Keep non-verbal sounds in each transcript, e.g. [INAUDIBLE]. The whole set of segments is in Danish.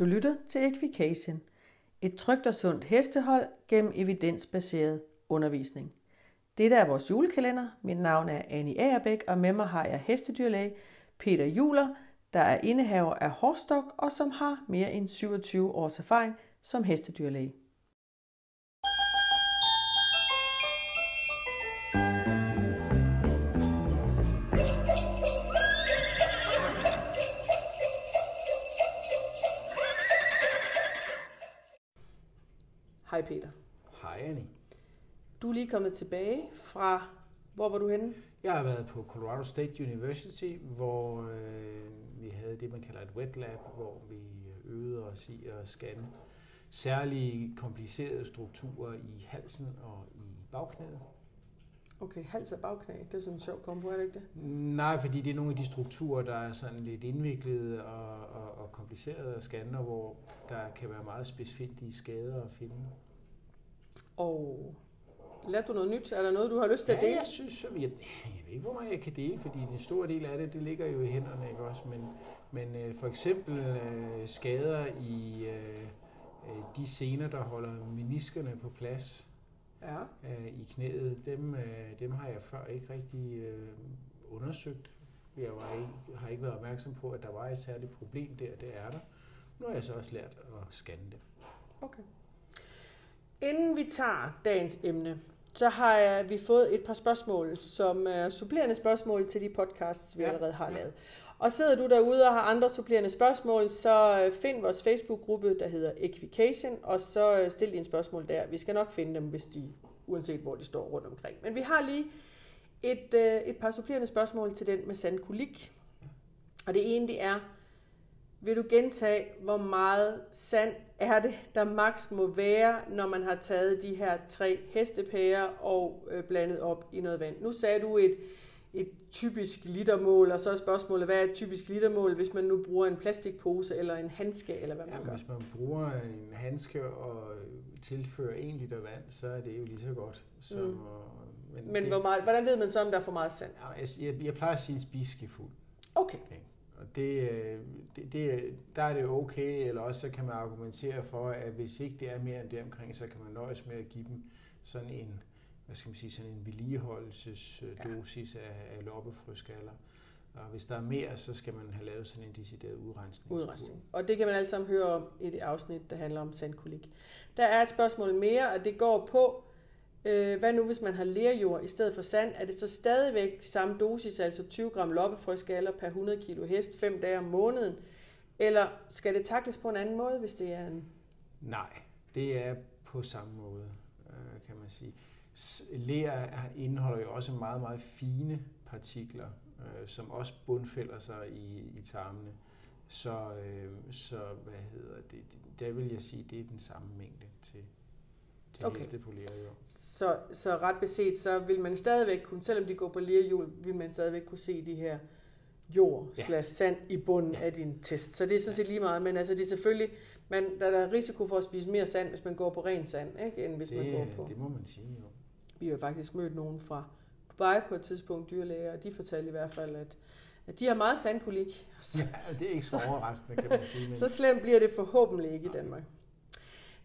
Du lytter til Equication, et trygt og sundt hestehold gennem evidensbaseret undervisning. Dette er vores julekalender. Mit navn er Annie Agerbæk, og med mig har jeg hestedyrlæge Peter Juler, der er indehaver af Horstok og som har mere end 27 års erfaring som hestedyrlæge. Du er lige kommet tilbage fra, hvor var du henne? Jeg har været på Colorado State University, hvor øh, vi havde det, man kalder et wet lab, hvor vi øvede os i at scanne særlige komplicerede strukturer i halsen og i bagknæet. Okay, hals og bagknæ, det er sådan en sjov kombo, er det ikke det? Nej, fordi det er nogle af de strukturer, der er sådan lidt indviklede og, og, og komplicerede at scanne, hvor der kan være meget specifikke skader at finde. Og lærte du noget nyt? Er der noget, du har lyst til ja, at dele? jeg synes, jeg, jeg ved ikke, hvor meget jeg kan dele, fordi den store del af det, det ligger jo i hænderne, ikke også? Men, men øh, for eksempel øh, skader i øh, øh, de sener, der holder meniskerne på plads Ja. øh, i knæet, dem, øh, dem har jeg før ikke rigtig øh, undersøgt. Jeg var ikke, har ikke været opmærksom på, at der var et særligt problem der, det er der. Nu har jeg så også lært at scanne det. Okay. Inden vi tager dagens emne, så har jeg, vi fået et par spørgsmål, som er supplerende spørgsmål til de podcasts, vi ja. Allerede har ja. lavet. Og sidder du derude og har andre supplerende spørgsmål, så øh, find vores Facebook-gruppe, der hedder Equication, og så øh, stil dine spørgsmål der. Vi skal nok finde dem, hvis de, uanset hvor de står rundt omkring. Men vi har lige et, øh, et par supplerende spørgsmål til den med sandkulik. Og det ene, det er, vil du gentage, hvor meget sand er det, der maks må være, når man har taget de her tre hestepærer og øh, blandet op i noget vand? Nu sagde du et, et typisk litermål, og så er spørgsmålet, hvad er et typisk litermål, hvis man nu bruger en plastikpose eller en handske, eller hvad man Ja, gør? hvis man bruger en handske og tilfører 1 liter vand, så er det jo lige så godt. Som, Mm. mm. men Men det, hvor meget, hvordan ved man så, om der er for meget sand? Jeg, jeg, jeg plejer at sige en spiseskefuld. Okay. Og det, øh, det, det, der er det okay, eller også så kan man argumentere for, at hvis ikke det er mere end det omkring, så kan man nøjes med at give dem sådan en, hvad skal man sige, sådan en vedligeholdelsesdosis ja. af, af loppefrøskaller. Og hvis der er mere, så skal man have lavet sådan en decideret udrensning. Udrensning. Og det kan man alle sammen høre om i det afsnit, der handler om sandkulik. Der er et spørgsmål mere, og det går på, øh, hvad nu hvis man har lerjord i stedet for sand? Er det så stadigvæk samme dosis, altså 20 gram loppefrøskaller per 100 kilo hest, 5 dage om måneden? Eller skal det takles på en anden måde, hvis det er en... Nej, det er på samme måde, øh, kan man sige. Ler indeholder jo også meget, meget fine partikler, øh, som også bundfælder sig i, i tarmene. Så, øh, så hvad hedder det, der vil jeg sige, det er den samme mængde til, til Okay. okay. hestepoleret jord. Så, så ret beset, så vil man stadigvæk kunne, selvom de går på lerhjul, vil man stadigvæk kunne se de her jord Ja. slash sand i bunden Ja. af din test. Så det er sådan set lige meget, men altså det er selvfølgelig, man, der er risiko for at spise mere sand, hvis man går på ren sand, ikke, end hvis man går Det, på. det må man sige jo. Vi har faktisk mødt nogen fra Dubai på et tidspunkt, dyrlæger, og de fortalte i hvert fald, at, at de har meget sandkulik. Så, Ja, det er ikke så overraskende, kan man sige. [LAUGHS] Men så slemt bliver det forhåbentlig ikke i Danmark.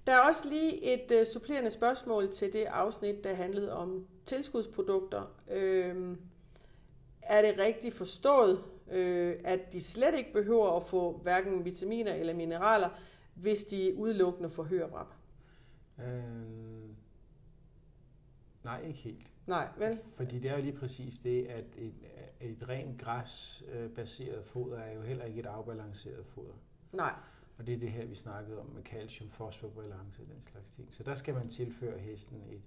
Der er også lige et uh, supplerende spørgsmål til det afsnit, der handlede om tilskudsprodukter. Øhm, er det rigtigt forstået, øh, at de slet ikke behøver at få hverken vitaminer eller mineraler, hvis de udelukkende får hørvrap? øh, nej, ikke helt. Nej, vel? Fordi det er jo lige præcis det, at et, et rent græsbaseret foder er jo heller ikke et afbalanceret foder. Nej. Og det er det her, vi snakkede om med calcium, fosforbalance og den slags ting. Så der skal man tilføre hesten et,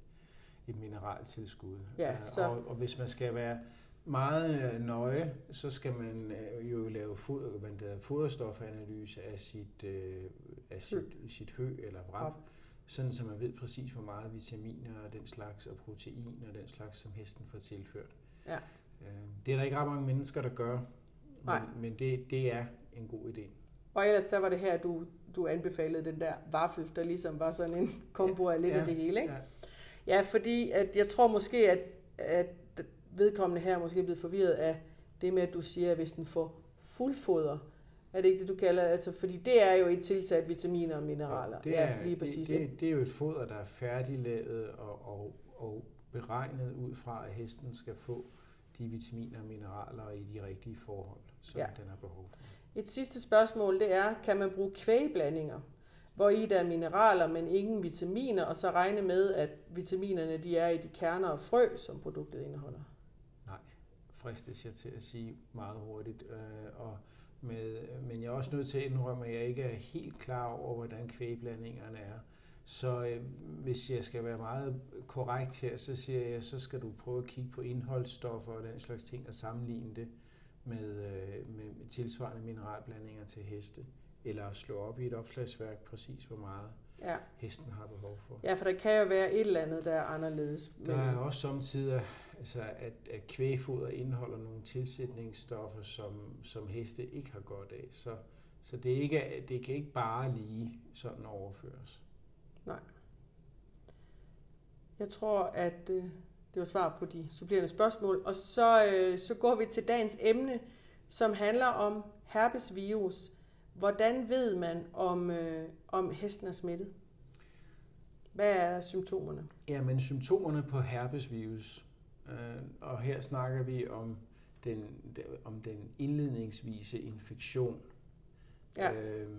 et mineraltilskud. Ja, Øh, så- og, og hvis man skal være meget øh, nøje, så skal man øh, jo lave foder, hedder, foderstofanalyse af sit, øh, af sit, sit hø eller vrap, sådan så man ved præcis, hvor meget vitaminer og den slags, og protein og den slags, som hesten får tilført. Ja. Øh, det er der ikke ret mange mennesker, der gør, Nej. men, men det, det er en god idé. Og ellers der var det her, du, du anbefalede den der vaffel, der ligesom var sådan en kombo af lidt Ja, af det hele, ikke? Ja. Ja, fordi at jeg tror måske, at, at vedkommende her er måske blevet forvirret af det med, at du siger, at hvis den får fuldfoder, Er det ikke det, du kalder altså, Fordi det er jo et tilsat vitaminer og mineraler. Det er, ja, lige præcis. Det, det, det er jo et foder, der er færdiglavet og, og, og beregnet ud fra, at hesten skal få de vitaminer og mineraler i de rigtige forhold, som ja. den har behov for. Et sidste spørgsmål, det er, kan man bruge kvægblandinger, hvor i der er mineraler, men ingen vitaminer, og så regne med, at vitaminerne de er i de kerner og frø, som produktet indeholder? Nej, fristes jeg til at sige meget hurtigt. Øh, og med, men jeg er også nødt til at indrømme, at jeg ikke er helt klar over, hvordan kvægblandingerne er. Så øh, hvis jeg skal være meget korrekt her, så siger jeg, så skal du prøve at kigge på indholdsstoffer og den slags ting og sammenligne det med, øh, med tilsvarende mineralblandinger til heste. Eller slå op i et opslagsværk præcis, hvor meget ja. hesten har behov for. Ja, for der kan jo være et eller andet, der er anderledes. Men... Der er også samtidig, altså, at, at kvægfoder indeholder nogle tilsætningsstoffer, som, som heste ikke har godt af. Så, så det, ikke, det kan ikke bare lige sådan overføres. Nej. Jeg tror, at øh, det var svar på de supplerende spørgsmål. Og så, øh, så går vi til dagens emne, som handler om herpesvirus. Hvordan ved man, om, øh, om hesten er smittet? Hvad er symptomerne? Jamen, symptomerne på herpesvirus, øh, og her snakker vi om den, om den indledningsvise infektion. Ja. Øh,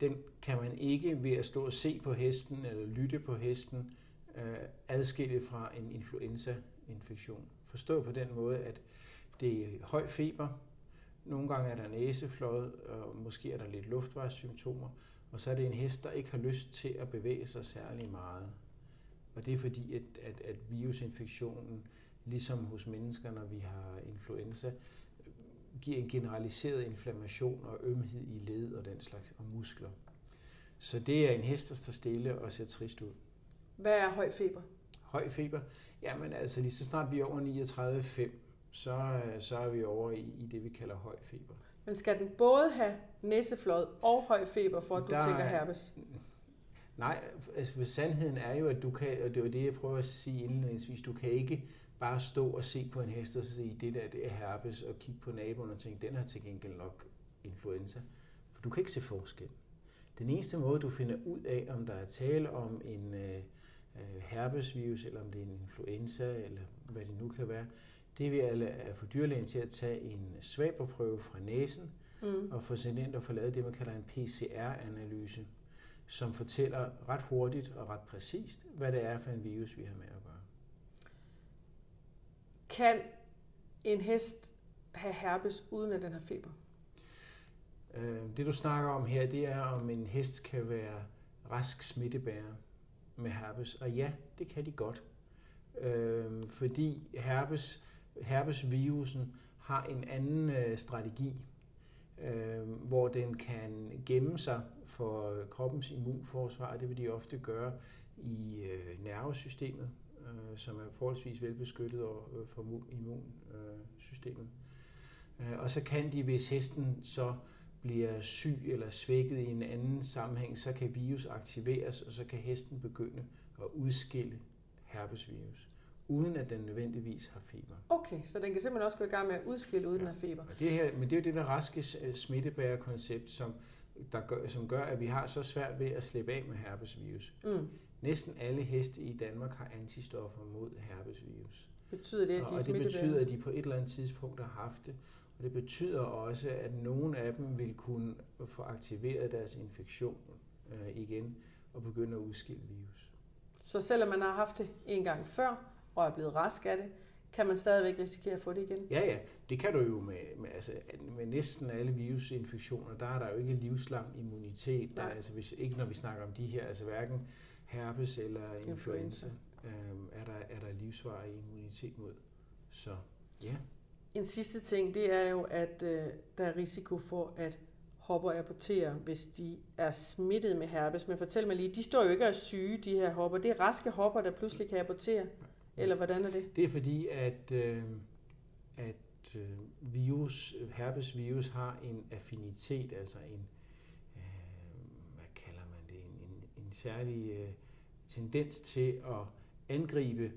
den kan man ikke ved at stå og se på hesten eller lytte på hesten øh, adskille fra en influenza-infektion. Forstå på den måde, at det er høj feber, nogle gange er der næseflod, og måske er der lidt luftvejssymptomer, og så er det en hest, der ikke har lyst til at bevæge sig særlig meget. Og det er fordi, at, at, at virusinfektionen, ligesom hos mennesker, når vi har influenza, giver en generaliseret inflammation og ømhed i led og den slags, og muskler. Så det er en hest, der står stille og ser trist ud. Hvad er høj feber? Høj feber? Jamen altså lige så snart vi er over 39,5, så, så er vi over i, i det, vi kalder høj feber. Men skal den både have næseflod og høj feber, for at du Der, tænker herpes? Nej, altså sandheden er jo, at du kan, og det var det, jeg prøver at sige indledningsvis, du kan ikke bare stå og se på en hest og sige, det der det er herpes, og kigge på naboen og tænke, den har til gengæld nok influenza. For du kan ikke se forskel. Den eneste måde, du finder ud af, om der er tale om en øh, øh herpesvirus, eller om det er en influenza, eller hvad det nu kan være, det vil at få dyrlægen til at tage en svaberprøve fra næsen, mm. og få sendt ind og få lavet det, man kalder en PCR-analyse, som fortæller ret hurtigt og ret præcist, hvad det er for en virus, vi har med at gøre. Kan en hest have herpes, uden at den har feber? Øh, det du snakker om her, det er, om en hest kan være rask smittebærer med herpes. Og ja, det kan de godt. Øh, fordi herpes, herpesvirusen har en anden øh, strategi, øh, hvor den kan gemme sig for kroppens immunforsvar. Det vil de ofte gøre i øh, nervesystemet, øh, som er forholdsvis velbeskyttet øh, for immunsystemet. Øh, og så kan de, hvis hesten så bliver syg eller svækket i en anden sammenhæng, så kan virus aktiveres, og så kan hesten begynde at udskille herpesvirus, uden at den nødvendigvis har feber. Okay, så den kan simpelthen også gå i gang med at udskille uden ja. at have feber. Og det her, men det er jo det der raske smittebærerkoncept, som, der gør, som gør, at vi har så svært ved at slippe af med herpesvirus. Mm. Næsten alle heste i Danmark har antistoffer mod herpesvirus. Betyder det, at de og, og det betyder, at de på et eller andet tidspunkt har haft det. Og det betyder også, at nogle af dem vil kunne få aktiveret deres infektion øh, igen og begynde at udskille virus. Så selvom man har haft det en gang før og er blevet rask af det, kan man stadigvæk risikere at få det igen? Ja, ja. Det kan du jo med, med, altså, med næsten alle virusinfektioner. Der er der jo ikke livslang immunitet. Der, altså, hvis, ikke når vi snakker om de her, altså hverken herpes eller influenza. Øhm, er, der, er der livsvarig immunitet mod. Så ja. En sidste ting, det er jo, at øh, der er risiko for, at hopper aborterer, hvis de er smittet med herpes. Men fortæl mig lige, de står jo ikke og syge, de her hopper. Det er raske hopper, der pludselig kan abortere. Eller hvordan er det? Det er fordi, at, øh, at øh, virus, herpesvirus har en affinitet, altså en, øh, hvad kalder man det, en, en, en særlig øh, tendens til at angribe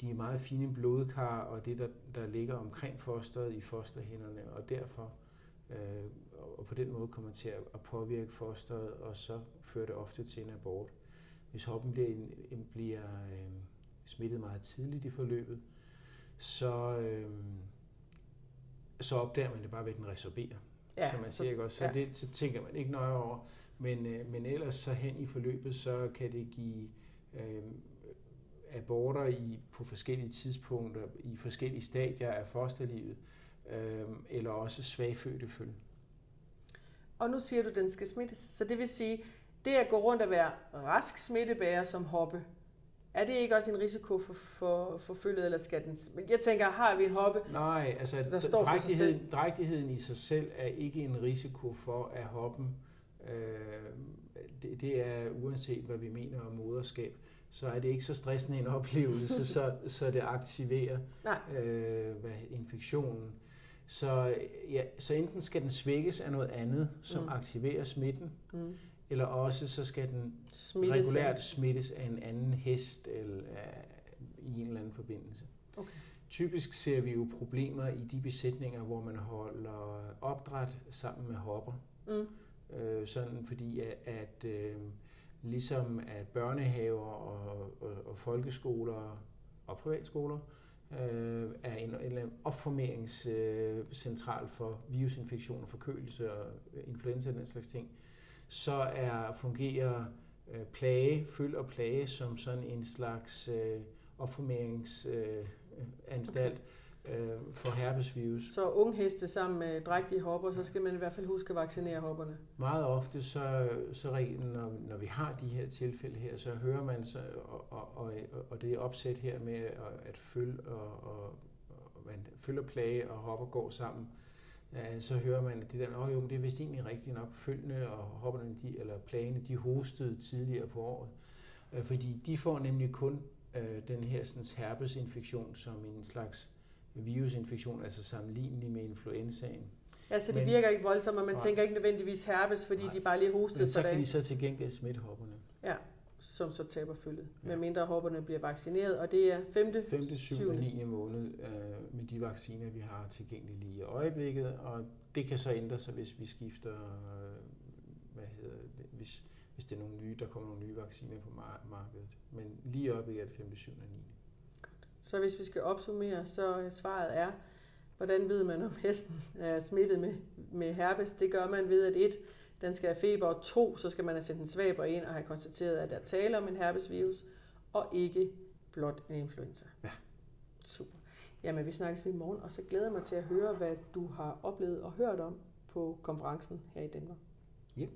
de meget fine blodkar og det, der, der ligger omkring fosteret i fosterhænderne, og derfor øh, og på den måde kommer til at påvirke fosteret, og så fører det ofte til en abort. Hvis hoppen bliver, en, bliver øh, smittet meget tidligt i forløbet, så, øh, så opdager man det bare ved, at den resorberer. Ja, som man siger, ikke også? Så, ja. det, så tænker man ikke nøje over. Men, øh, men ellers så hen i forløbet, så kan det give øh, aborter i, på forskellige tidspunkter, i forskellige stadier af fosterlivet, øh, eller også svagfødte følge. Og nu siger du, at den skal smittes. Så det vil sige, det at gå rundt og være rask smittebærer som hoppe, er det ikke også en risiko for, for, for følget, eller skal den... Men jeg tænker, har vi en hoppe, Nej, altså der står for drægtigheden i sig selv er ikke en risiko for, at hoppen, øh, det, det er uanset hvad vi mener om moderskab, så er det ikke så stressende en oplevelse, [LAUGHS] så, så det aktiverer øh, hvad, infektionen. Så, ja, så enten skal den svækkes af noget andet, som mm. aktiverer smitten, mm. Eller også så skal den smittes regulært smittes af en anden hest eller uh, i en eller anden forbindelse. Okay. Typisk ser vi jo problemer i de besætninger, hvor man holder opdræt sammen med hopper. Mm. Øh, sådan fordi at, at øh, ligesom at børnehaver og, og, og folkeskoler og privatskoler øh, er en, en opformeringscentral øh, for virusinfektioner, forkølelse og influenza og den slags ting, så er fungerer øh, plage, føl og plage som sådan en slags øh, opformeringsanstalt. Øh, øh, for herpesvirus. Så unge heste sammen med drægtige hopper, så skal man i hvert fald huske at vaccinere hopperne? Meget ofte, så, så når, når vi har de her tilfælde her, så hører man, så, og, og, og, og det er opsæt her med at følge og, og, og man følger plage og hopper går sammen, så hører man, at det der, oh, jo, det er vist egentlig rigtigt nok, følgende og hopperne, de, eller plagene, de hostede tidligere på året. Øh, fordi de får nemlig kun øh, den her sådan, herpesinfektion som en slags virusinfektion, altså sammenlignelig med influenzaen. Ja, så det Men, virker ikke voldsomt, og man nej, tænker ikke nødvendigvis herpes, fordi nej, de bare lige hostede Men så kan de så til gengæld smitte hopperne. Som så taber følget, ja. med mindre hopperne bliver vaccineret, og det er 5. 5. 7. og 9. måned øh, med de vacciner, vi har tilgængelige lige i øjeblikket, og det kan så ændre sig, hvis vi skifter, øh, hvad hedder det, hvis, hvis det er nogle nye, der kommer nogle nye vacciner på markedet. Men lige i øjeblikket er det 5. 7. og 9. Så hvis vi skal opsummere, så svaret er, hvordan ved man, om hesten er smittet med, med herpes? Det gør man ved, at et, den skal have feber, og to, så skal man have sendt en svaber ind og have konstateret, at der taler om en herpesvirus, og ikke blot en influenza. Ja. Super. Jamen, vi snakkes i morgen, og så glæder jeg mig til at høre, hvad du har oplevet og hørt om på konferencen her i Danmark. Ja.